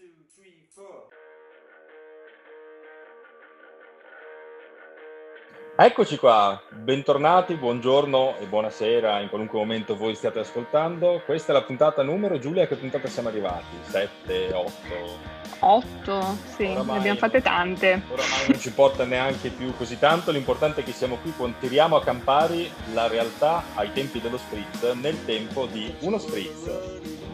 two, three, four. Eccoci qua, bentornati, buongiorno e buonasera in qualunque momento voi stiate ascoltando. Questa è la puntata numero, Giulia, a che puntata siamo arrivati? 7, 8? 8, sì, oramai, ne abbiamo fatte tante. Oramai non ci porta neanche più così tanto, l'importante è che siamo qui, contiamo a Campari la realtà ai tempi dello spritz, nel tempo di uno spritz.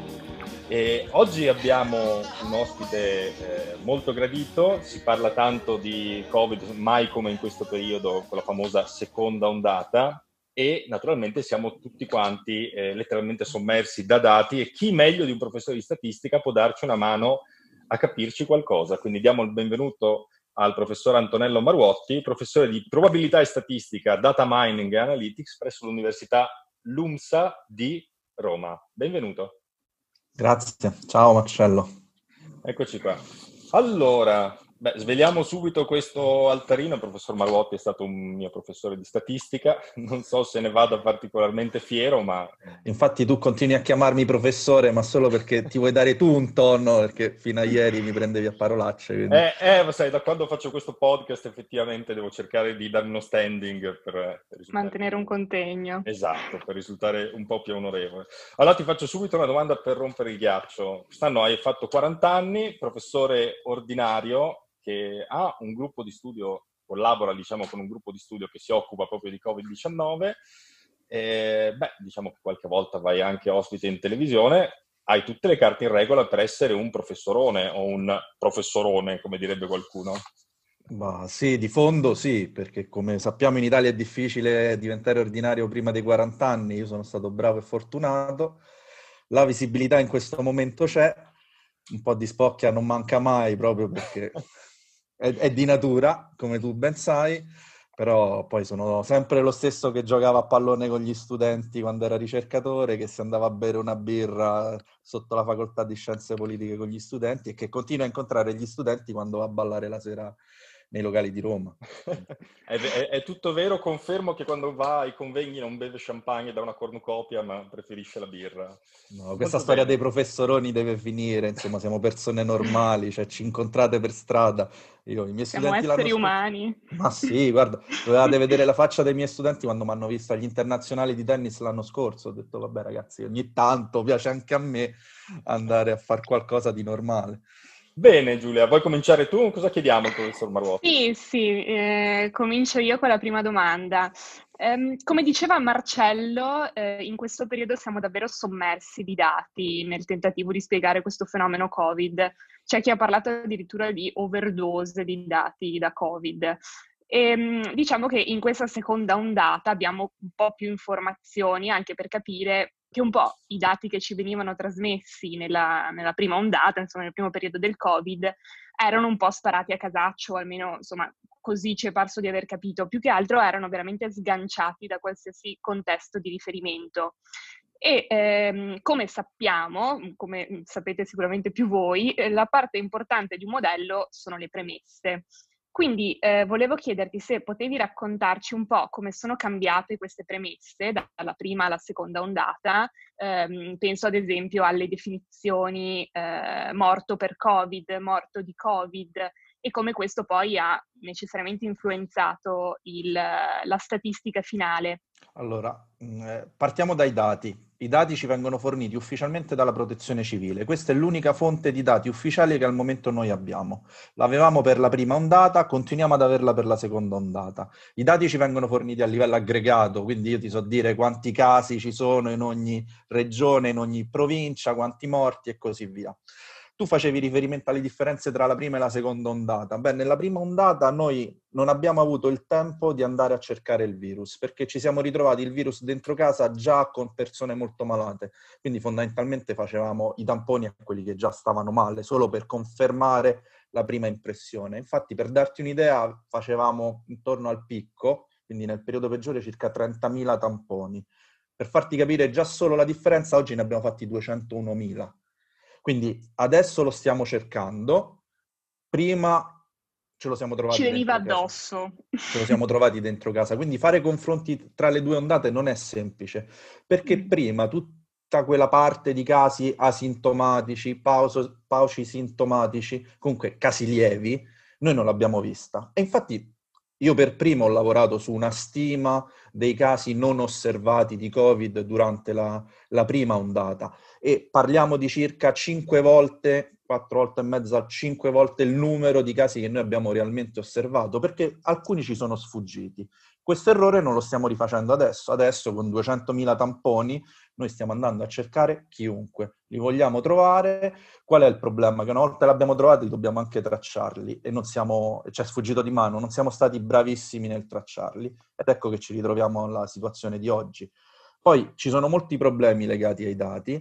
E oggi abbiamo un ospite eh, molto gradito, si parla tanto di Covid, mai come in questo periodo con la famosa seconda ondata e naturalmente siamo tutti quanti eh, letteralmente sommersi da dati e chi meglio di un professore di statistica può darci una mano a capirci qualcosa. Quindi diamo il benvenuto al professor Antonello Maruotti, professore di probabilità e statistica, data mining e analytics presso l'Università LUMSA di Roma. Benvenuto. Grazie, ciao Marcello. Eccoci qua. Allora, Beh, sveliamo subito questo altarino. Il professor Maruotti è stato un mio professore di statistica. Non so se ne vada particolarmente fiero, ma. Infatti, tu continui a chiamarmi professore, ma solo perché ti vuoi dare tu un tono, perché fino a ieri mi prendevi a parolacce. Quindi... Eh, eh, sai, da quando faccio questo podcast, effettivamente devo cercare di dare uno standing per, per mantenere un contegno. Esatto, per risultare un po' più onorevole. Allora, ti faccio subito una domanda per rompere il ghiaccio. Quest'anno hai fatto 40 anni, professore ordinario che ha un gruppo di studio, collabora diciamo con un gruppo di studio che si occupa proprio di Covid-19. E, beh, diciamo che qualche volta vai anche ospite in televisione, hai tutte le carte in regola per essere un professorone o un professorone, come direbbe qualcuno. Bah, sì, di fondo sì, perché come sappiamo in Italia è difficile diventare ordinario prima dei 40 anni, io sono stato bravo e fortunato, la visibilità in questo momento c'è, un po' di spocchia non manca mai proprio perché è, è, di natura, come tu ben sai, però poi sono sempre lo stesso che giocava a pallone con gli studenti quando era ricercatore, che si andava a bere una birra sotto la facoltà di scienze politiche con gli studenti e che continua a incontrare gli studenti quando va a ballare la sera nei locali di Roma. è, è, è, tutto vero, confermo che quando va ai convegni non beve champagne da una cornucopia, ma preferisce la birra. No, questa Molto storia bene. dei professoroni deve finire, insomma, siamo persone normali, cioè ci incontrate per strada. Io, i miei siamo esseri umani. Ma sì, guarda, dovevate vedere la faccia dei miei studenti quando mi hanno visto agli internazionali di tennis l'anno scorso. Ho detto, vabbè ragazzi, ogni tanto piace anche a me andare a fare qualcosa di normale. Bene Giulia, vuoi cominciare tu? Cosa chiediamo al professor Maruotti? Sì, sì, eh, comincio io con la prima domanda. Um, come diceva Marcello, eh, in questo periodo siamo davvero sommersi di dati nel tentativo di spiegare questo fenomeno Covid. C'è chi ha parlato addirittura di overdose di dati da Covid. E, ehm, diciamo che in questa seconda ondata abbiamo un po' più informazioni anche per capire che un po' i dati che ci venivano trasmessi nella, nella, prima ondata, insomma nel primo periodo del Covid, erano un po' sparati a casaccio, almeno insomma così ci è parso di aver capito, più che altro erano veramente sganciati da qualsiasi contesto di riferimento. E ehm, come sappiamo, come sapete sicuramente più voi, eh, la parte importante di un modello sono le premesse. Quindi eh, volevo chiederti se potevi raccontarci un po' come sono cambiate queste premesse dalla prima alla seconda ondata. Eh, penso ad esempio alle definizioni eh, morto per Covid, morto di Covid e come questo poi ha necessariamente influenzato il, la statistica finale. Allora, mm, eh, partiamo dai dati. I dati ci vengono forniti ufficialmente dalla protezione civile. Questa è l'unica fonte di dati ufficiali che al momento noi abbiamo. L'avevamo per la prima ondata, continuiamo ad averla per la seconda ondata. I dati ci vengono forniti a livello aggregato, quindi io ti so dire quanti casi ci sono in ogni regione, in ogni provincia, quanti morti e così via. Tu facevi riferimento alle differenze tra la prima e la seconda ondata. Beh, nella prima ondata noi non abbiamo avuto il tempo di andare a cercare il virus perché ci siamo ritrovati il virus dentro casa già con persone molto malate. Quindi fondamentalmente facevamo i tamponi a quelli che già stavano male, solo per confermare la prima impressione. Infatti, per darti un'idea, facevamo intorno al picco, quindi nel periodo peggiore, circa 30.000 tamponi. Per farti capire già solo la differenza, oggi ne abbiamo fatti 201.000 quindi adesso lo stiamo cercando, prima ce lo siamo trovati. Ci veniva addosso. Ce lo siamo trovati dentro casa. Quindi fare confronti tra le due ondate non è semplice, perché mm. prima tu tutta quella parte di casi asintomatici, pauso, pauci sintomatici, comunque casi lievi, noi non l'abbiamo vista. E infatti io per primo ho lavorato su una stima dei casi non osservati di Covid durante la, la prima ondata. E parliamo di circa 5 volte, 4 volte e mezza, 5 volte il numero di casi che noi abbiamo realmente osservato, perché alcuni ci sono sfuggiti. Questo errore non lo stiamo rifacendo adesso. Adesso con 200.000 tamponi noi stiamo andando a cercare chiunque. Li vogliamo trovare. Qual è il problema? Che una volta li abbiamo trovati dobbiamo anche tracciarli e non siamo, ci è sfuggito di mano, non siamo stati bravissimi nel tracciarli. Ed ecco che ci ritroviamo alla situazione di oggi. Poi ci sono molti problemi legati ai dati.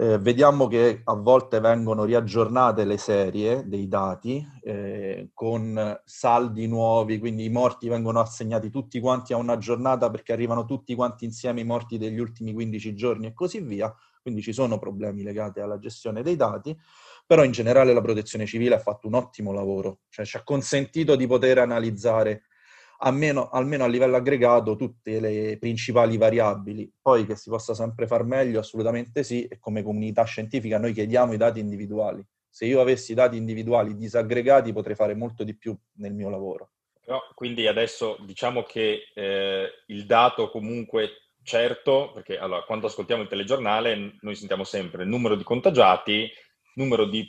Eh, vediamo che a volte vengono riaggiornate le serie dei dati eh, con saldi nuovi, quindi i morti vengono assegnati tutti quanti a una giornata perché arrivano tutti quanti insieme i morti degli ultimi 15 giorni e così via. Quindi ci sono problemi legati alla gestione dei dati, però in generale la protezione civile ha fatto un ottimo lavoro, cioè ci ha consentito di poter analizzare almeno, almeno, a livello aggregato tutte le principali variabili. Poi che si possa sempre far meglio, assolutamente sì, e come comunità scientifica noi chiediamo i dati individuali. Se io avessi dati individuali disaggregati potrei fare molto di più nel mio lavoro. Però, quindi adesso diciamo che eh, il dato comunque certo, perché allora, quando ascoltiamo il telegiornale noi sentiamo sempre il numero di contagiati, numero di,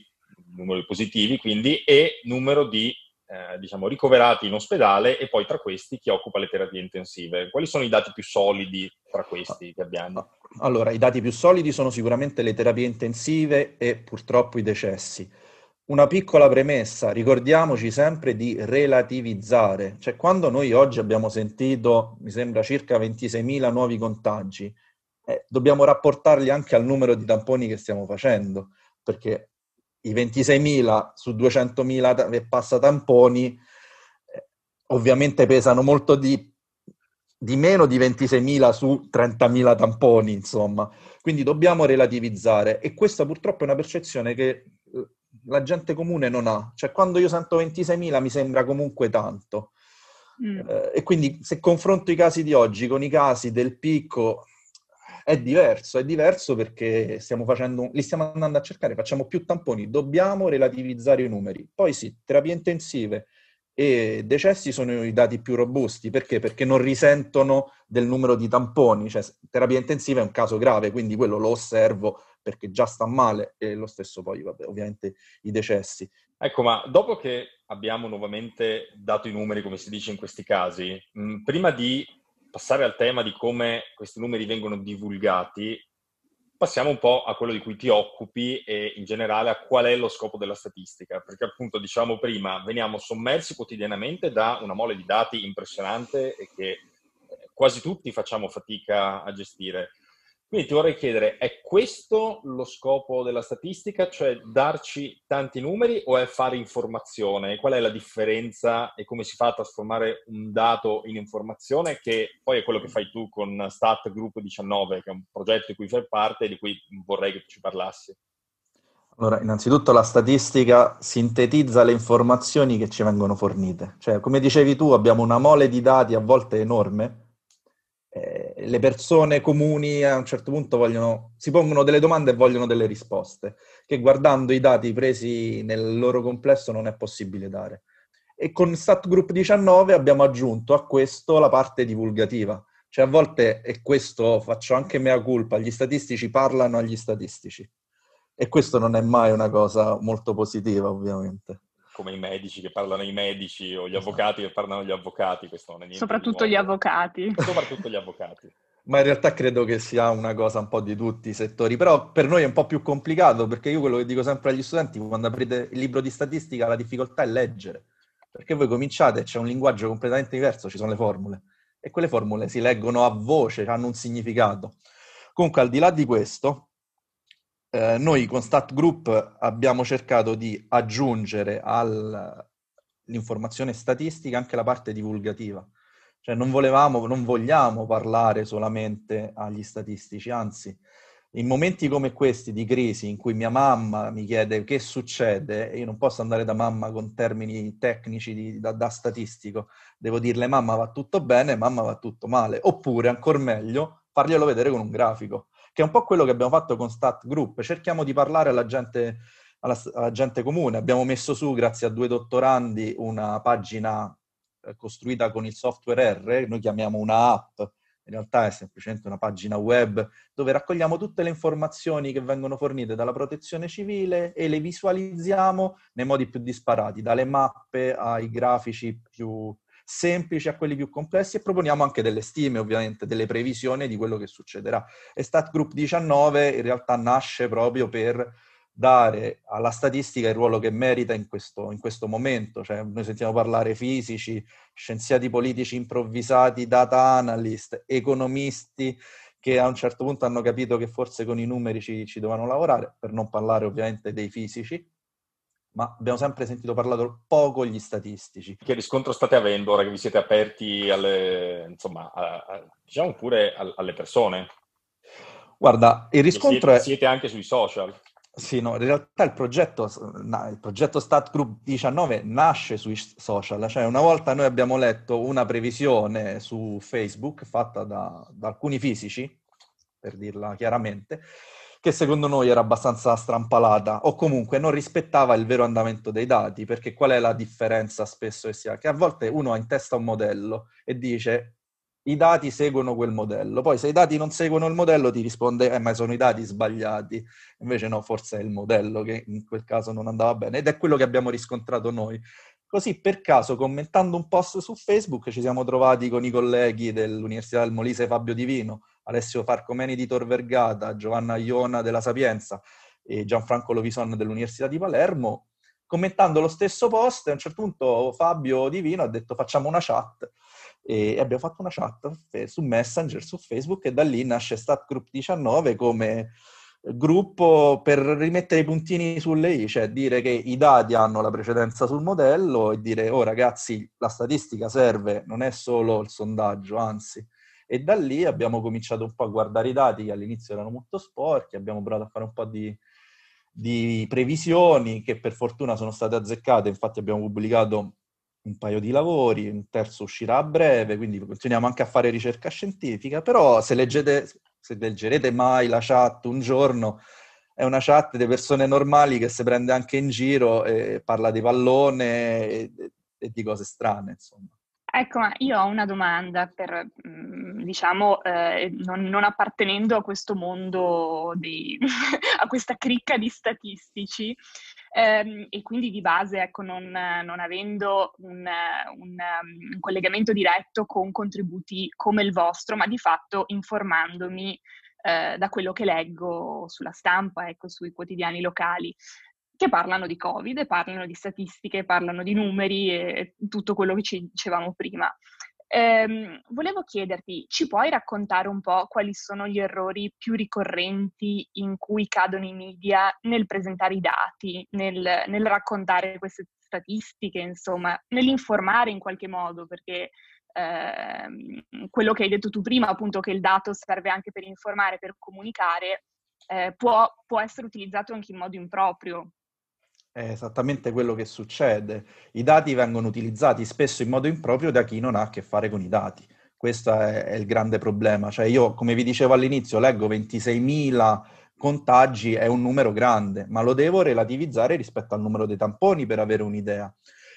numero di positivi quindi, e numero di eh, diciamo, ricoverati in ospedale e poi tra questi chi occupa le terapie intensive. Quali sono i dati più solidi tra questi che abbiamo? Allora, i dati più solidi sono sicuramente le terapie intensive e purtroppo i decessi. Una piccola premessa, ricordiamoci sempre di relativizzare, cioè quando noi oggi abbiamo sentito, mi sembra, circa 26.000 nuovi contagi, eh, dobbiamo rapportarli anche al numero di tamponi che stiamo facendo, perché i 26.000 su 200.000 e passa tamponi eh, ovviamente pesano molto di, di meno di 26.000 su 30.000 tamponi, insomma. Quindi dobbiamo relativizzare e questa purtroppo è una percezione che eh, la gente comune non ha. Cioè quando io sento 26.000 mi sembra comunque tanto. Mm. Eh, e quindi se confronto i casi di oggi con i casi del picco è diverso, è diverso perché stiamo facendo, li stiamo andando a cercare, facciamo più tamponi, dobbiamo relativizzare i numeri. Poi sì, terapie intensive e decessi sono i dati più robusti, perché? Perché non risentono del numero di tamponi, cioè terapia intensiva è un caso grave, quindi quello lo osservo perché già sta male e lo stesso poi, vabbè, ovviamente i decessi. Ecco, ma dopo che abbiamo nuovamente dato i numeri, come si dice in questi casi, mh, prima di passare al tema di come questi numeri vengono divulgati, passiamo un po' a quello di cui ti occupi e in generale a qual è lo scopo della statistica, perché appunto diciamo prima veniamo sommersi quotidianamente da una mole di dati impressionante e che eh, quasi tutti facciamo fatica a gestire. Quindi ti vorrei chiedere, è questo lo scopo della statistica, cioè darci tanti numeri o è fare informazione? Qual è la differenza e come si fa a trasformare un dato in informazione che poi è quello che fai tu con Stat Group 19, che è un progetto di cui fai parte e di cui vorrei che tu ci parlassi? Allora, innanzitutto la statistica sintetizza le informazioni che ci vengono fornite. Cioè, come dicevi tu, abbiamo una mole di dati a volte enorme, le persone comuni a un certo punto vogliono, si pongono delle domande e vogliono delle risposte, che guardando i dati presi nel loro complesso non è possibile dare. E con StatGroup 19 abbiamo aggiunto a questo la parte divulgativa. Cioè a volte, e questo faccio anche mea culpa, gli statistici parlano agli statistici. E questo non è mai una cosa molto positiva, ovviamente come i medici che parlano ai medici o gli esatto. avvocati che parlano agli avvocati, questo non è niente. Soprattutto gli avvocati. Soprattutto gli avvocati. Ma in realtà credo che sia una cosa un po' di tutti i settori, però per noi è un po' più complicato perché io quello che dico sempre agli studenti quando aprite il libro di statistica la difficoltà è leggere, perché voi cominciate, c'è un linguaggio completamente diverso, ci sono le formule e quelle formule si leggono a voce, hanno un significato. Comunque al di là di questo, eh, noi con Stat Group abbiamo cercato di aggiungere all'informazione statistica anche la parte divulgativa. Cioè non volevamo, non vogliamo parlare solamente agli statistici, anzi, in momenti come questi di crisi in cui mia mamma mi chiede che succede, io non posso andare da mamma con termini tecnici di, da, da, statistico, devo dirle mamma va tutto bene, mamma va tutto male, oppure ancora meglio farglielo vedere con un grafico che è un po' quello che abbiamo fatto con Stat Group. Cerchiamo di parlare alla gente, alla, alla gente comune. Abbiamo messo su, grazie a due dottorandi, una pagina eh, costruita con il software R, noi chiamiamo una app, in realtà è semplicemente una pagina web dove raccogliamo tutte le informazioni che vengono fornite dalla protezione civile e le visualizziamo nei modi più disparati, dalle mappe ai grafici più semplici a quelli più complessi e proponiamo anche delle stime, ovviamente, delle previsioni di quello che succederà. E Stat Group 19 in realtà nasce proprio per dare alla statistica il ruolo che merita in questo, in questo momento. Cioè, noi sentiamo parlare fisici, scienziati politici improvvisati, data analyst, economisti che a un certo punto hanno capito che forse con i numeri ci, ci dovevano lavorare, per non parlare ovviamente dei fisici, ma abbiamo sempre sentito parlare poco gli statistici. Che riscontro state avendo ora che vi siete aperti alle, insomma, a, a, diciamo pure alle persone? Guarda, il riscontro siete, è... Siete anche sui social? Sì, no, in realtà il progetto, il progetto Stat Group 19 nasce sui social, cioè una volta noi abbiamo letto una previsione su Facebook fatta da, da alcuni fisici, per dirla chiaramente, che secondo noi era abbastanza strampalata o comunque non rispettava il vero andamento dei dati, perché qual è la differenza spesso che si ha? Che a volte uno ha in testa un modello e dice i dati seguono quel modello. Poi se i dati non seguono il modello ti risponde, eh, ma sono i dati sbagliati. Invece no, forse è il modello che in quel caso non andava bene. Ed è quello che abbiamo riscontrato noi. Così per caso, commentando un post su Facebook, ci siamo trovati con i colleghi dell'Università del Molise Fabio Divino, Alessio Farcomeni di Tor Vergata, Giovanna Iona della Sapienza e Gianfranco Lovison dell'Università di Palermo, commentando lo stesso post, a un certo punto Fabio Divino ha detto facciamo una chat e abbiamo fatto una chat su Messenger, su Facebook e da lì nasce StatGroup 19 come gruppo per rimettere i puntini sulle i, cioè dire che i dati hanno la precedenza sul modello e dire oh ragazzi la statistica serve, non è solo il sondaggio, anzi. E da lì abbiamo cominciato un po' a guardare i dati che all'inizio erano molto sporchi, abbiamo provato a fare un po' di, di previsioni che per fortuna sono state azzeccate, infatti abbiamo pubblicato un paio di lavori, un terzo uscirà a breve, quindi continuiamo anche a fare ricerca scientifica, però se, leggete, se leggerete mai la chat un giorno, è una chat di persone normali che si prende anche in giro e parla di pallone e, e di cose strane, insomma. Ecco, io ho una domanda per, mm, diciamo, eh, non, non, appartenendo a questo mondo, di, a questa cricca di statistici, ehm, e quindi di base, ecco, non, non avendo un, un, un, collegamento diretto con contributi come il vostro, ma di fatto informandomi eh, da quello che leggo sulla stampa, ecco, sui quotidiani locali che parlano di Covid, parlano di statistiche, parlano di numeri e tutto quello che ci dicevamo prima. Ehm, volevo chiederti, ci puoi raccontare un po' quali sono gli errori più ricorrenti in cui cadono i media nel presentare i dati, nel, nel raccontare queste statistiche, insomma, nell'informare in qualche modo, perché ehm, quello che hai detto tu prima, appunto che il dato serve anche per informare, per comunicare, eh, può, può essere utilizzato anche in modo improprio. È esattamente quello che succede. I dati vengono utilizzati spesso in modo improprio da chi non ha a che fare con i dati. Questo è, è il grande problema. Cioè io, come vi dicevo all'inizio, leggo 26.000 contagi, è un numero grande, ma lo devo relativizzare rispetto al numero dei tamponi per avere un'idea.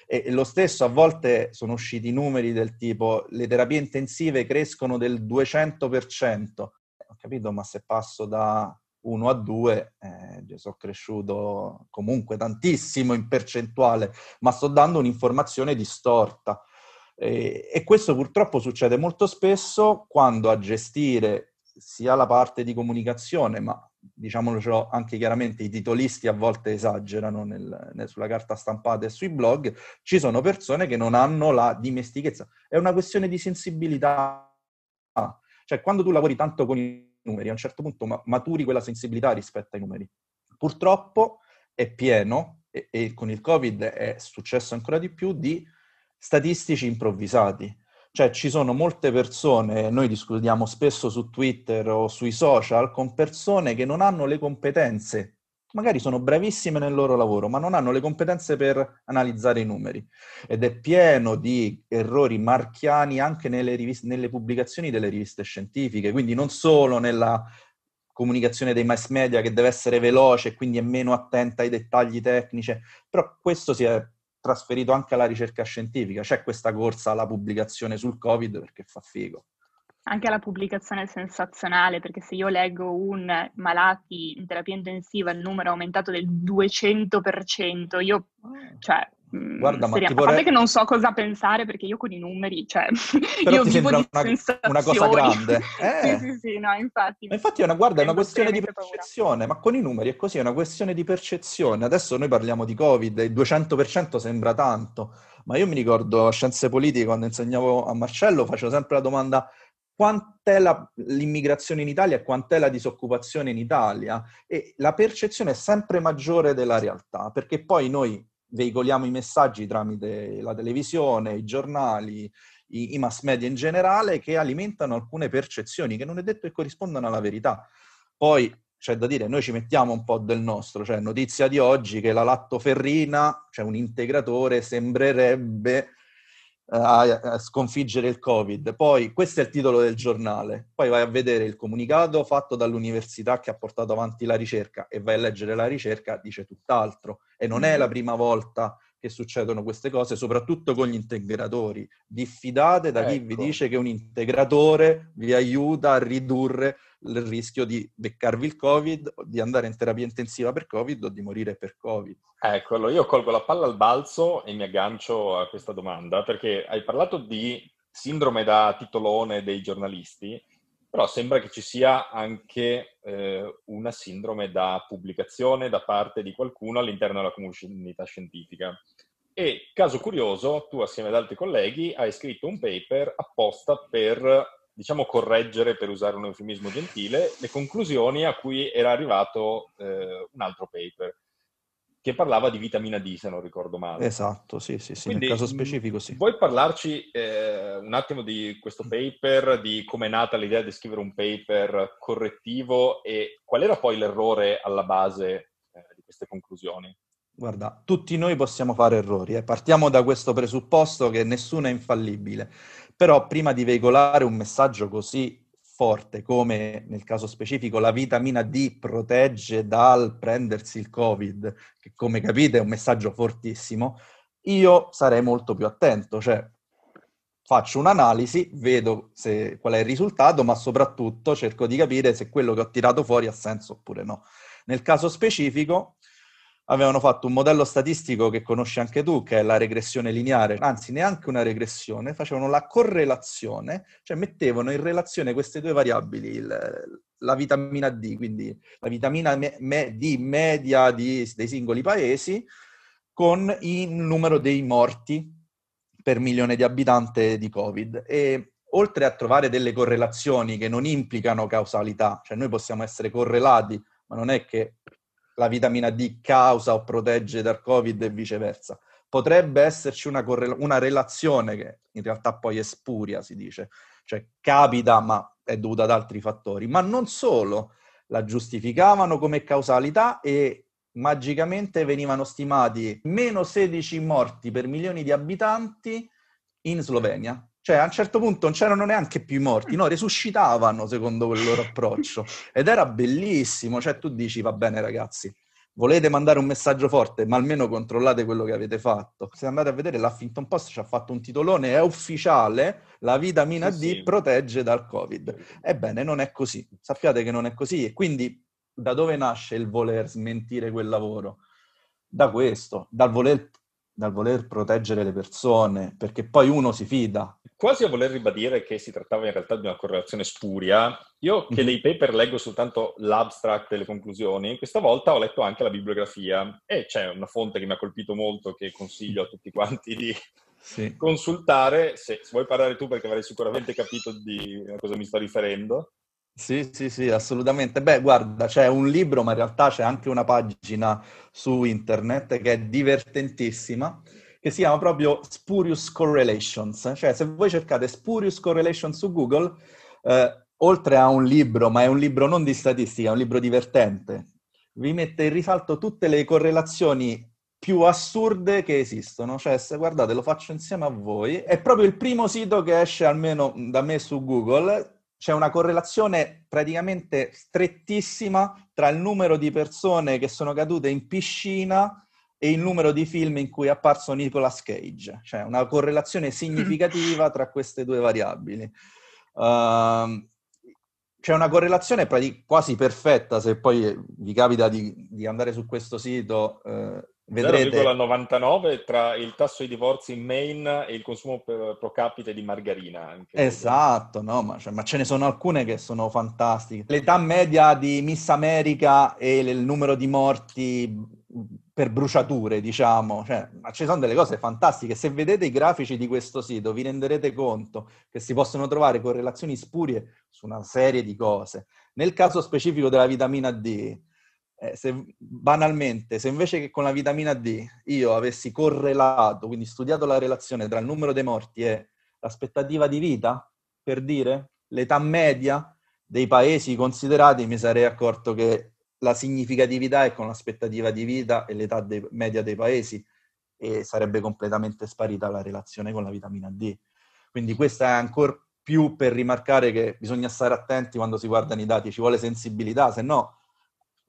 E lo stesso, a volte sono usciti numeri del tipo le terapie intensive crescono del 200%. Ho capito, ma se passo da 1 a 2, eh, sono cresciuto comunque tantissimo in percentuale, ma sto dando un'informazione distorta. E, e questo purtroppo succede molto spesso quando a gestire sia la parte di comunicazione, ma diciamolo anche chiaramente, i titolisti a volte esagerano nel, nel, sulla carta stampata e sui blog, ci sono persone che non hanno la dimestichezza. È una questione di sensibilità. Cioè, quando tu lavori tanto con i numeri, a un certo punto maturi quella sensibilità rispetto ai numeri. Purtroppo è pieno, e, e con il Covid è successo ancora di più, di statistici improvvisati. Cioè ci sono molte persone, noi discutiamo spesso su Twitter o sui social, con persone che non hanno le competenze magari sono bravissime nel loro lavoro, ma non hanno le competenze per analizzare i numeri. Ed è pieno di errori marchiani anche nelle, riviste, nelle pubblicazioni delle riviste scientifiche, quindi non solo nella comunicazione dei mass media che deve essere veloce e quindi è meno attenta ai dettagli tecnici, però questo si è trasferito anche alla ricerca scientifica, c'è questa corsa alla pubblicazione sul Covid perché fa figo. Anche la pubblicazione sensazionale, perché se io leggo un malati in terapia intensiva, il numero è aumentato del 200%, io, cioè, mm, Guarda, ma vorrei... a parte che non so cosa pensare perché io con i numeri, cioè, Però io vivo di una, una, cosa grande. Eh. sì, sì, sì, no, infatti. Ma infatti è una, guarda, è una questione di percezione, paura. ma con i numeri è così, è una questione di percezione. Adesso noi parliamo di Covid, il 200% sembra tanto, ma io mi ricordo a Scienze Politiche, quando insegnavo a Marcello, facevo sempre la domanda quant'è la, l'immigrazione in Italia e quant'è la disoccupazione in Italia e la percezione è sempre maggiore della realtà, perché poi noi veicoliamo i messaggi tramite la televisione, i giornali, i, i mass media in generale che alimentano alcune percezioni che non è detto che corrispondano alla verità. Poi c'è da dire, noi ci mettiamo un po' del nostro, cioè notizia di oggi che la lattoferrina, cioè un integratore, sembrerebbe a, sconfiggere il Covid. Poi questo è il titolo del giornale, poi vai a vedere il comunicato fatto dall'università che ha portato avanti la ricerca e vai a leggere la ricerca, dice tutt'altro. E non è la prima volta che succedono queste cose, soprattutto con gli integratori. Diffidate da chi vi ecco. dice che un integratore vi aiuta a ridurre il rischio di beccarvi il Covid, di andare in terapia intensiva per Covid o di morire per Covid. Ecco, allora io colgo la palla al balzo e mi aggancio a questa domanda, perché hai parlato di sindrome da titolone dei giornalisti, però sembra che ci sia anche eh, una sindrome da pubblicazione da parte di qualcuno all'interno della comunità scientifica. E caso curioso, tu assieme ad altri colleghi hai scritto un paper apposta per, diciamo, correggere, per usare un eufemismo gentile, le conclusioni a cui era arrivato eh, un altro paper che parlava di vitamina D, se non ricordo male. Esatto, sì, sì, sì, Quindi, nel caso specifico sì. Vuoi parlarci eh, un attimo di questo paper, di come è nata l'idea di scrivere un paper correttivo e qual era poi l'errore alla base eh, di queste conclusioni? Guarda, tutti noi possiamo fare errori, eh. partiamo da questo presupposto che nessuno è infallibile, però prima di veicolare un messaggio così forte come nel caso specifico la vitamina D protegge dal prendersi il Covid, che come capite è un messaggio fortissimo, io sarei molto più attento, cioè faccio un'analisi, vedo se, qual è il risultato, ma soprattutto cerco di capire se quello che ho tirato fuori ha senso oppure no. Nel caso specifico, avevano fatto un modello statistico che conosci anche tu, che è la regressione lineare, anzi neanche una regressione, facevano la correlazione, cioè mettevano in relazione queste due variabili, il, la vitamina D, quindi la vitamina me, me, D media di, dei singoli paesi, con il numero dei morti per milione di abitanti di Covid. E oltre a trovare delle correlazioni che non implicano causalità, cioè noi possiamo essere correlati, ma non è che la vitamina D causa o protegge dal Covid e viceversa. Potrebbe esserci una, correla- una relazione che in realtà poi è spuria, si dice, cioè capita ma è dovuta ad altri fattori, ma non solo, la giustificavano come causalità e magicamente venivano stimati meno 16 morti per milioni di abitanti in Slovenia. Cioè, a un certo punto non c'erano neanche più i morti, no, resuscitavano secondo quel loro approccio. Ed era bellissimo. Cioè, tu dici, va bene ragazzi, volete mandare un messaggio forte, ma almeno controllate quello che avete fatto. Se andate a vedere, l'Huffington Post ci ha fatto un titolone, è ufficiale, la vitamina sì, D sì. protegge dal Covid. Ebbene, non è così. Sappiate che non è così. E quindi da dove nasce il voler smentire quel lavoro? Da questo, dal voler dal voler proteggere le persone, perché poi uno si fida. Quasi a voler ribadire che si trattava in realtà di una correlazione spuria, io che mm-hmm. dei paper leggo soltanto l'abstract e le conclusioni, questa volta ho letto anche la bibliografia e c'è una fonte che mi ha colpito molto che consiglio a tutti quanti di sì. consultare, se, se vuoi parlare tu perché avrei sicuramente capito di a cosa mi sto riferendo. Sì, sì, sì, assolutamente. Beh, guarda, c'è un libro, ma in realtà c'è anche una pagina su internet che è divertentissima, che si chiama proprio Spurious Correlations. Cioè, se voi cercate Spurious Correlations su Google, eh, oltre a un libro, ma è un libro non di statistica, è un libro divertente, vi mette in risalto tutte le correlazioni più assurde che esistono. Cioè, se guardate, lo faccio insieme a voi, è proprio il primo sito che esce almeno da me su Google c'è una correlazione praticamente strettissima tra il numero di persone che sono cadute in piscina e il numero di film in cui è apparso Nicolas Cage. Cioè una correlazione significativa tra queste due variabili. Uh, c'è una correlazione quasi perfetta, se poi vi capita di, di andare su questo sito, eh, vedrete... 0,99 tra il tasso di divorzi in Maine e il consumo per, pro capite di margarina. Anche. Esatto, no, ma, cioè, ma, ce ne sono alcune che sono fantastiche. L'età media di Miss America e il numero di morti per bruciature, diciamo, cioè, ma ci sono delle cose fantastiche. Se vedete i grafici di questo sito, vi renderete conto che si possono trovare correlazioni spurie su una serie di cose. Nel caso specifico della vitamina D, eh, se, banalmente, se invece che con la vitamina D io avessi correlato, quindi studiato la relazione tra il numero dei morti e l'aspettativa di vita, per dire, l'età media dei paesi considerati, mi sarei accorto che la significatività è con l'aspettativa di vita e l'età dei, media dei paesi e sarebbe completamente sparita la relazione con la vitamina D. Quindi questa è ancora più per rimarcare che bisogna stare attenti quando si guardano i dati, ci vuole sensibilità, se no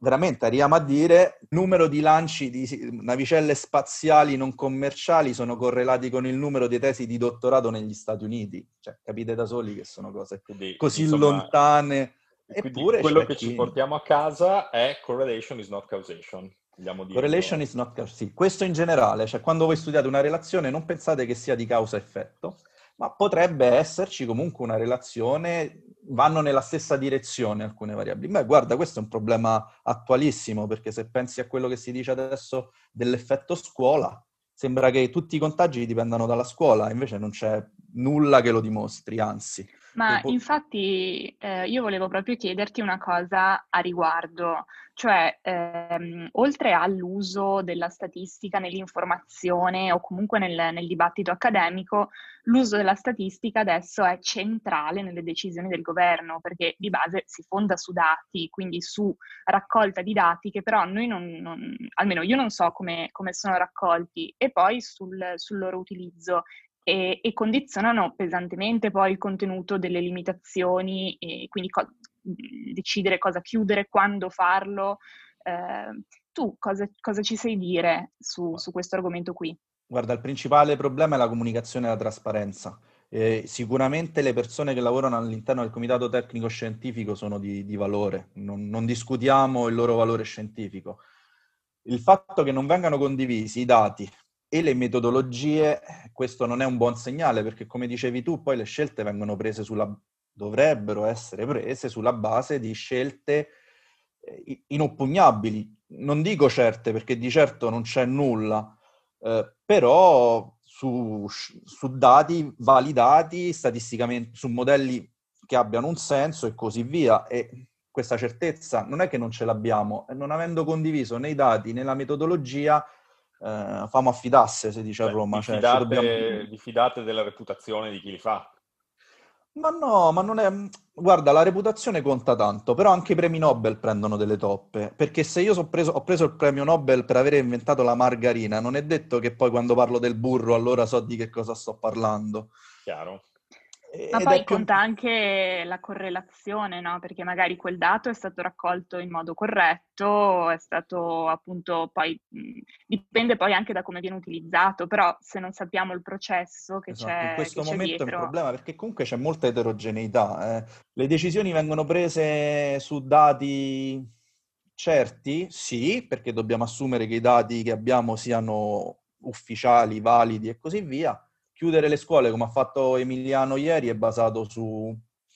veramente arriviamo a dire numero di lanci di navicelle spaziali non commerciali sono correlati con il numero di tesi di dottorato negli Stati Uniti. Cioè, capite da soli che sono cose Quindi, così insomma, lontane Eppure quello che ci portiamo a casa è correlation is not causation. Correlation is not causation. Sì, questo in generale, cioè quando voi studiate una relazione non pensate che sia di causa-effetto, ma potrebbe esserci comunque una relazione, vanno nella stessa direzione alcune variabili. Beh, guarda, questo è un problema attualissimo, perché se pensi a quello che si dice adesso dell'effetto scuola, sembra che tutti i contagi dipendano dalla scuola, invece non c'è nulla che lo dimostri, anzi. Ma po- infatti eh, io volevo proprio chiederti una cosa a riguardo, cioè ehm, oltre all'uso della statistica nell'informazione o comunque nel, nel, dibattito accademico, l'uso della statistica adesso è centrale nelle decisioni del governo perché di base si fonda su dati, quindi su raccolta di dati che però noi non, non almeno io non so come, come sono raccolti e poi sul, sul loro utilizzo e, e, condizionano pesantemente poi il contenuto delle limitazioni e quindi co- decidere cosa chiudere, quando farlo. Eh, tu cosa, cosa, ci sai dire su, su questo argomento qui? Guarda, il principale problema è la comunicazione e la trasparenza. Eh, sicuramente le persone che lavorano all'interno del comitato tecnico scientifico sono di, di valore, non, non, discutiamo il loro valore scientifico. Il fatto che non vengano condivisi i dati e le metodologie, questo non è un buon segnale perché come dicevi tu, poi le scelte vengono prese sulla, dovrebbero essere prese sulla base di scelte eh, inoppugnabili. Non dico certe perché di certo non c'è nulla, eh, però su, su, dati validati statisticamente, su modelli che abbiano un senso e così via. E questa certezza non è che non ce l'abbiamo, non avendo condiviso né i dati né la metodologia, eh, famo affidasse, si dice Beh, a Roma. Cioè, fidate, dobbiamo... vi fidate della reputazione di chi li fa? Ma no, ma non è... Guarda, la reputazione conta tanto, però anche i premi Nobel prendono delle toppe, perché se io so preso, ho preso il premio Nobel per aver inventato la margarina, non è detto che poi quando parlo del burro allora so di che cosa sto parlando. Chiaro. Ma poi conta anche la correlazione, no? Perché magari quel dato è stato raccolto in modo corretto, è stato appunto poi dipende poi anche da come viene utilizzato, però se non sappiamo il processo che esatto, c'è in questo momento dietro... è un problema perché comunque c'è molta eterogeneità. Eh. Le decisioni vengono prese su dati certi? Sì, perché dobbiamo assumere che i dati che abbiamo siano ufficiali, validi e così via chiudere le scuole, come ha fatto Emiliano ieri, è basato su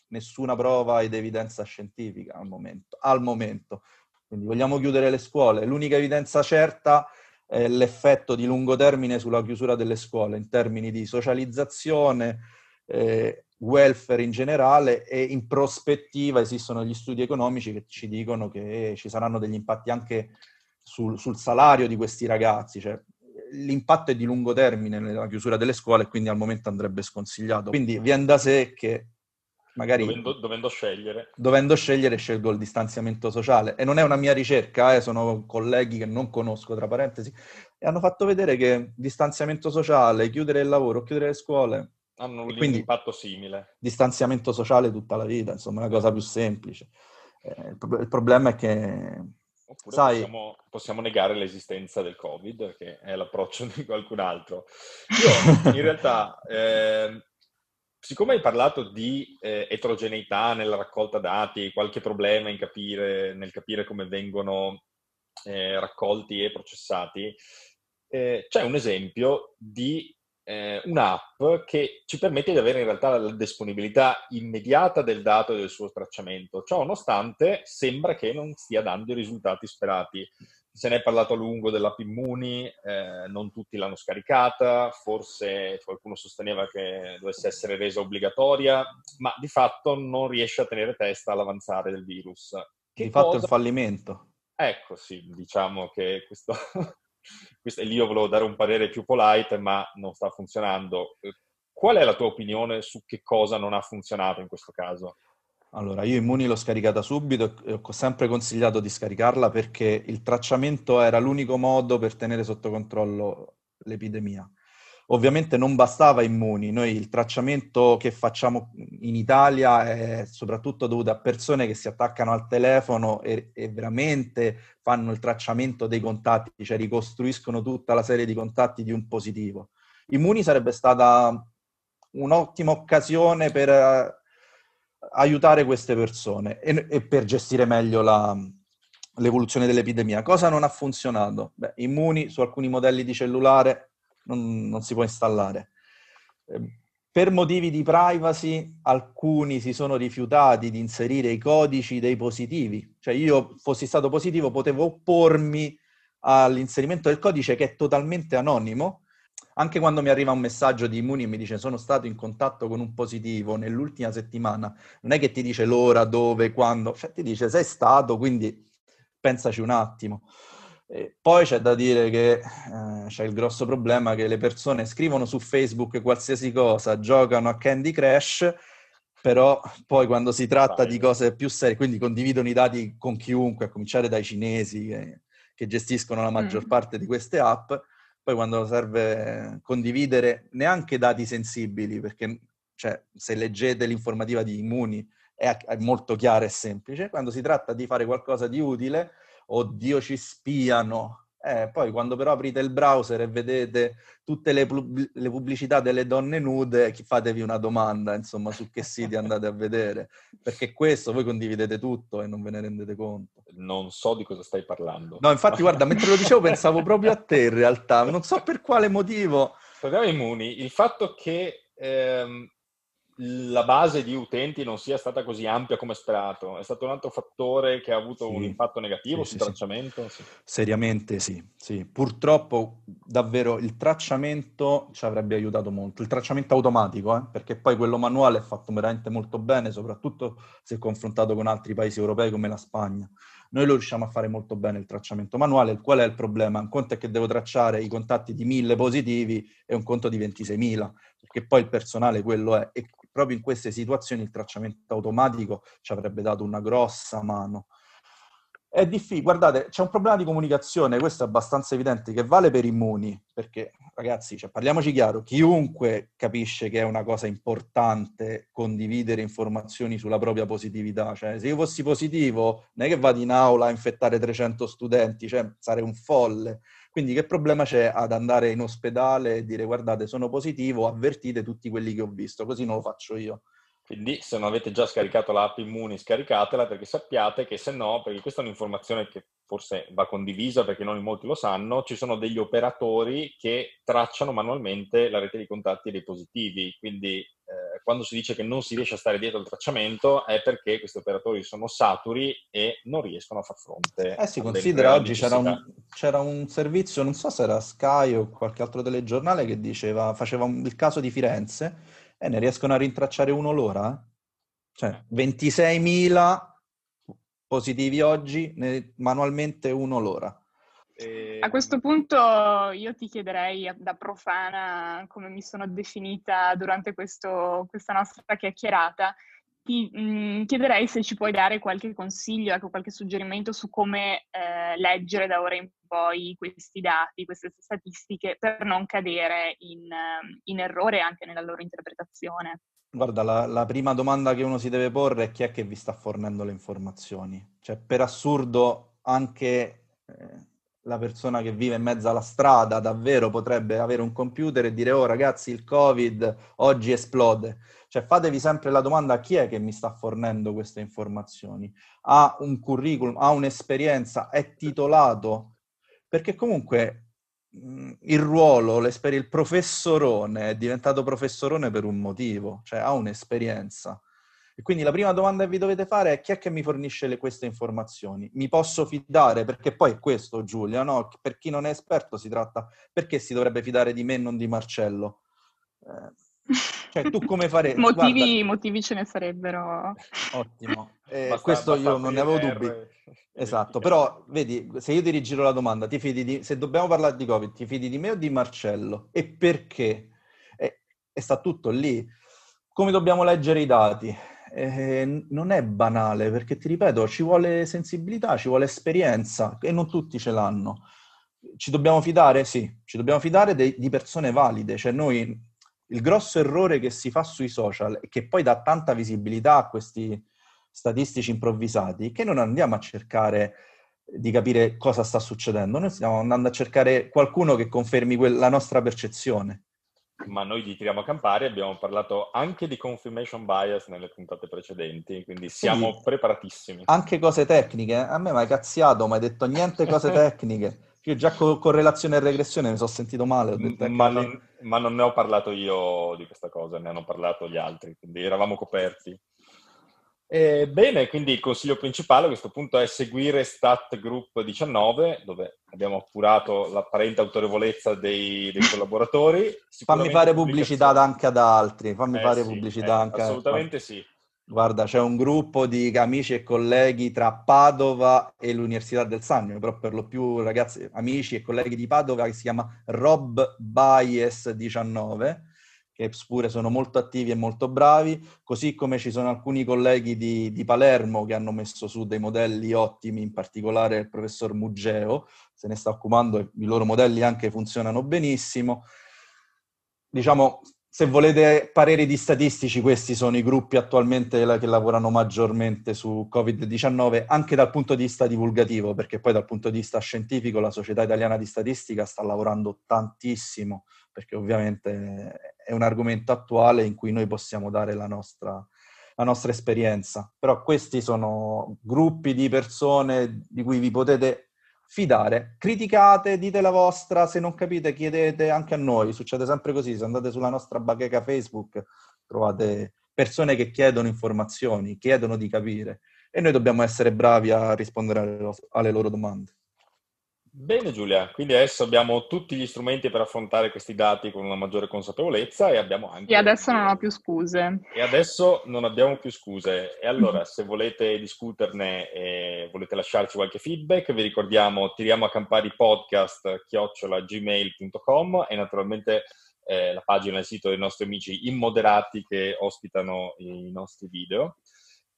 nessuna prova ed evidenza scientifica al momento. Al momento. Quindi vogliamo chiudere le scuole. L'unica evidenza certa è l'effetto di lungo termine sulla chiusura delle scuole in termini di socializzazione, eh, welfare in generale e in prospettiva esistono gli studi economici che ci dicono che ci saranno degli impatti anche sul, sul salario di questi ragazzi. Cioè, l'impatto è di lungo termine nella chiusura delle scuole e quindi al momento andrebbe sconsigliato. Quindi viene da sé che magari... Dovendo, dovendo, scegliere. Dovendo scegliere scelgo il distanziamento sociale. E non è una mia ricerca, eh, sono colleghi che non conosco, tra parentesi, e hanno fatto vedere che distanziamento sociale, chiudere il lavoro, chiudere le scuole, hanno un quindi, impatto simile. Distanziamento sociale tutta la vita, insomma, è una cosa più semplice. Eh, il, il, problema è che... Oppure sai, possiamo, possiamo, negare l'esistenza del Covid, che è l'approccio di qualcun altro. Io in realtà, eh, siccome hai parlato di eh, eterogeneità nella raccolta dati, qualche problema capire, nel capire come vengono eh, raccolti e processati, eh, c'è un esempio di eh, un'app che ci permette di avere in realtà la disponibilità immediata del dato e del suo tracciamento. Ciò nonostante sembra che non stia dando i risultati sperati. Se ne è parlato a lungo dell'app Immuni, eh, non tutti l'hanno scaricata, forse qualcuno sosteneva che dovesse essere resa obbligatoria, ma di fatto non riesce a tenere testa all'avanzare del virus. Che di cosa... fatto è un fallimento. Ecco, sì, diciamo che questo questo, lì io volevo dare un parere più polite, ma non sta funzionando. Qual è la tua opinione su che cosa non ha funzionato in questo caso? Allora, io Immuni l'ho scaricata subito e ho sempre consigliato di scaricarla perché il tracciamento era l'unico modo per tenere sotto controllo l'epidemia. Ovviamente non bastava Immuni, noi il tracciamento che facciamo in Italia è soprattutto dovuto a persone che si attaccano al telefono e, e veramente fanno il tracciamento dei contatti, cioè ricostruiscono tutta la serie di contatti di un positivo. Immuni sarebbe stata un'ottima occasione per uh, aiutare queste persone e, e per gestire meglio la, l'evoluzione dell'epidemia. Cosa non ha funzionato? Beh, Immuni su alcuni modelli di cellulare non, non si può installare. Ehm, per motivi di privacy, alcuni si sono rifiutati di inserire i codici dei positivi. Cioè io fossi stato positivo, potevo oppormi all'inserimento del codice che è totalmente anonimo. Anche quando mi arriva un messaggio di Immuni e mi dice sono stato in contatto con un positivo nell'ultima settimana, non è che ti dice l'ora, dove, quando, cioè ti dice sei stato, quindi pensaci un attimo. E poi c'è da dire che eh, c'è il grosso problema che le persone scrivono su Facebook qualsiasi cosa, giocano a Candy Crush, però poi quando si tratta di cose più serie, quindi condividono i dati con chiunque, a cominciare dai cinesi che, che gestiscono la maggior mm. parte di queste app, poi quando serve condividere neanche dati sensibili, perché cioè, se leggete l'informativa di Immuni è, è molto chiara e semplice, quando si tratta di fare qualcosa di utile oddio ci spiano. Eh, poi quando però aprite il browser e vedete tutte le, pub- le, pubblicità delle donne nude, fatevi una domanda, insomma, su che siti andate a vedere, perché questo voi condividete tutto e non ve ne rendete conto. Non so di cosa stai parlando. No, infatti, guarda, mentre lo dicevo pensavo proprio a te in realtà, non so per quale motivo. Parliamo immuni, il fatto che ehm, la base di utenti non sia stata così ampia come sperato. È stato un altro fattore che ha avuto sì, un impatto negativo sì, sul sì, tracciamento? Seriamente sì, sì. Purtroppo davvero il tracciamento ci avrebbe aiutato molto. Il tracciamento automatico, eh? perché poi quello manuale è fatto veramente molto bene, soprattutto se confrontato con altri paesi europei come la Spagna. Noi lo riusciamo a fare molto bene il tracciamento manuale. Qual è il problema? Un conto è che devo tracciare i contatti di mille positivi e un conto di 26.000, perché poi il personale quello è. E proprio in queste situazioni il tracciamento automatico ci avrebbe dato una grossa mano. È difficile, guardate, c'è un problema di comunicazione, questo è abbastanza evidente, che vale per immuni, perché ragazzi, cioè, parliamoci chiaro, chiunque capisce che è una cosa importante condividere informazioni sulla propria positività, cioè se io fossi positivo non è che vado in aula a infettare 300 studenti, cioè sarei un folle, quindi che problema c'è ad andare in ospedale e dire guardate sono positivo, avvertite tutti quelli che ho visto, così non lo faccio io. Quindi se non avete già scaricato l'app Immuni, scaricatela perché sappiate che se no, perché questa è un'informazione che forse va condivisa perché non in molti lo sanno, ci sono degli operatori che tracciano manualmente la rete di contatti dei positivi. Quindi eh, quando si dice che non si riesce a stare dietro al tracciamento è perché questi operatori sono saturi e non riescono a far fronte. Eh si considera oggi c'era un, c'era un, servizio, non so se era Sky o qualche altro telegiornale che diceva, faceva un, il caso di Firenze e ne riescono a rintracciare uno l'ora. Eh? Cioè 26.000 positivi oggi, manualmente uno l'ora. E... A questo punto io ti chiederei da profana come mi sono definita durante questo, questa nostra chiacchierata, ti mh, mm, chiederei se ci puoi dare qualche consiglio, ecco, qualche suggerimento su come eh, leggere da ora in poi questi dati, queste statistiche, per non cadere in, in errore anche nella loro interpretazione. Guarda, la, la, prima domanda che uno si deve porre è chi è che vi sta fornendo le informazioni. Cioè, per assurdo, anche eh, la persona che vive in mezzo alla strada davvero potrebbe avere un computer e dire, oh ragazzi, il Covid oggi esplode. Cioè, fatevi sempre la domanda chi è che mi sta fornendo queste informazioni? Ha un curriculum, ha un'esperienza, è titolato? Perché comunque il ruolo, il professorone è diventato professorone per un motivo, cioè ha un'esperienza. E quindi la prima domanda che vi dovete fare è chi è che mi fornisce le, queste informazioni? Mi posso fidare? Perché poi è questo, Giulia, no? Per chi non è esperto si tratta, perché si dovrebbe fidare di me e non di Marcello? Eh, cioè, tu come faresti? motivi, Guarda, motivi ce ne sarebbero. Ottimo. Eh, basta, questo basta io non ne avevo dubbi. Esatto, però vedi, se io ti rigiro la domanda, ti fidi di, se dobbiamo parlare di Covid, ti fidi di me o di Marcello? E perché? E, e sta tutto lì. Come dobbiamo leggere i dati? Eh, non è banale, perché ti ripeto, ci vuole sensibilità, ci vuole esperienza e non tutti ce l'hanno. Ci dobbiamo fidare? Sì, ci dobbiamo fidare de- di persone valide. Cioè noi, il grosso errore che si fa sui social e che poi dà tanta visibilità a questi statistici improvvisati che non andiamo a cercare di capire cosa sta succedendo, noi stiamo andando a cercare qualcuno che confermi la nostra percezione. Ma noi di Tiriamo a Campari abbiamo parlato anche di confirmation bias nelle puntate precedenti, quindi siamo sì, preparatissimi. Anche cose tecniche, a me mi hai cazziato, mi hai detto niente cose tecniche. Io già con correlazione e regressione mi sono sentito male. Ma non, ma non ne ho parlato io di questa cosa, ne hanno parlato gli altri, quindi eravamo coperti. Eh, bene, quindi il consiglio principale a questo punto è seguire Stat Group 19, dove abbiamo appurato l'apparente autorevolezza dei, dei collaboratori. Fammi fare pubblicità anche ad altri, fammi eh, fare sì, pubblicità eh, anche Assolutamente a... sì. Guarda, c'è un gruppo di amici e colleghi tra Padova e l'Università del Sannio, però per lo più ragazzi, amici e colleghi di Padova, che si chiama Rob Bias 19 che pure sono molto attivi e molto bravi, così come ci sono alcuni colleghi di, di, Palermo che hanno messo su dei modelli ottimi, in particolare il professor Muggeo, se ne sta occupando e i loro modelli anche funzionano benissimo. Diciamo, se volete pareri di statistici, questi sono i gruppi attualmente che lavorano maggiormente su Covid-19, anche dal punto di vista divulgativo, perché poi dal punto di vista scientifico la Società Italiana di Statistica sta lavorando tantissimo perché ovviamente è un argomento attuale in cui noi possiamo dare la nostra, la nostra esperienza. Però questi sono gruppi di persone di cui vi potete fidare. Criticate, dite la vostra, se non capite chiedete anche a noi, succede sempre così, se andate sulla nostra bacheca Facebook trovate persone che chiedono informazioni, chiedono di capire e noi dobbiamo essere bravi a rispondere alle loro domande. Bene Giulia, quindi adesso abbiamo tutti gli strumenti per affrontare questi dati con una maggiore consapevolezza e abbiamo anche... E adesso non ho più scuse. E adesso non abbiamo più scuse. E allora, se volete discuterne e volete lasciarci qualche feedback, vi ricordiamo tiriamo a campari podcast chiocciolagmail.com e naturalmente eh, la pagina e il sito dei nostri amici immoderati che ospitano i nostri video.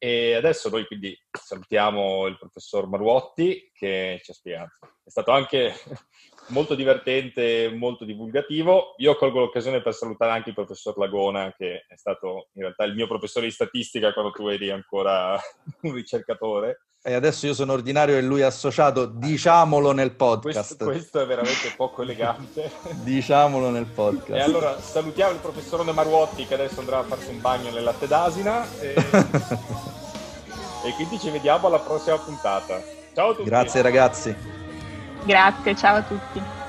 E adesso noi quindi salutiamo il professor Maruotti che ci ha spiegato. È stato anche molto divertente, molto divulgativo. Io colgo l'occasione per salutare anche il professor Lagona, che è stato in realtà il mio professore di statistica quando tu eri ancora un ricercatore. E adesso io sono ordinario e lui è associato, diciamolo nel podcast. Questo, questo è veramente poco elegante. diciamolo nel podcast. E allora salutiamo il professor Maruotti che adesso andrà a farsi un bagno nel latte d'asina. E... e quindi ci vediamo alla prossima puntata. Ciao a tutti. Grazie ragazzi. Grazie, ciao a tutti.